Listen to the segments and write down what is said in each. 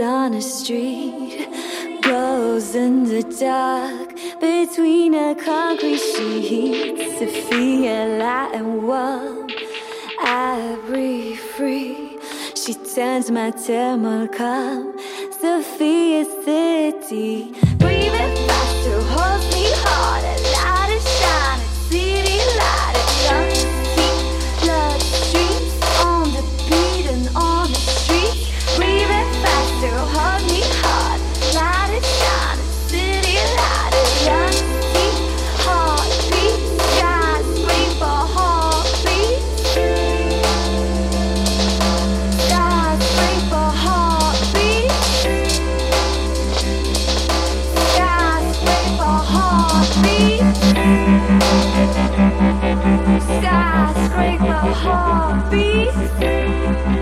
on a street, goes in the dark between a concrete sheet. Sofia light and warm, I breathe free. She turns my thermal calm. Sofia city, breathing heartbeat.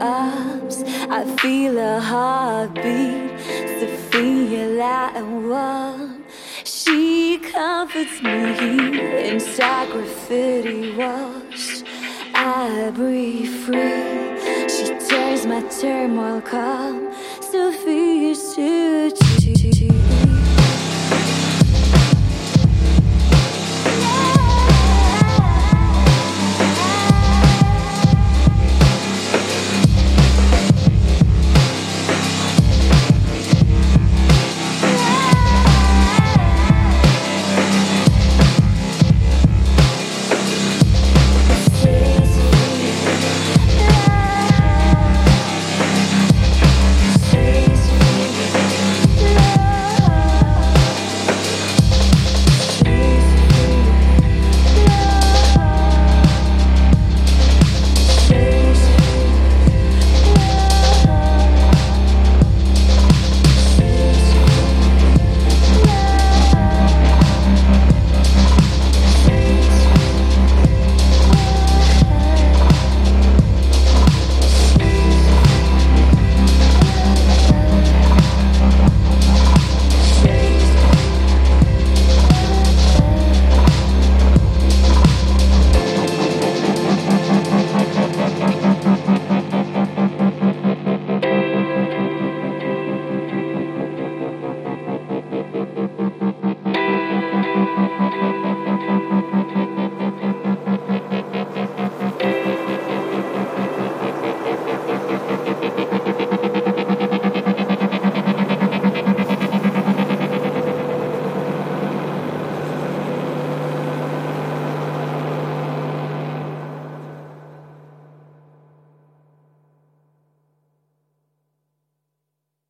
Arms. I feel her heartbeat. Sofia light and warm. She comforts me inside graffiti walls. I breathe free. She turns my turmoil calm.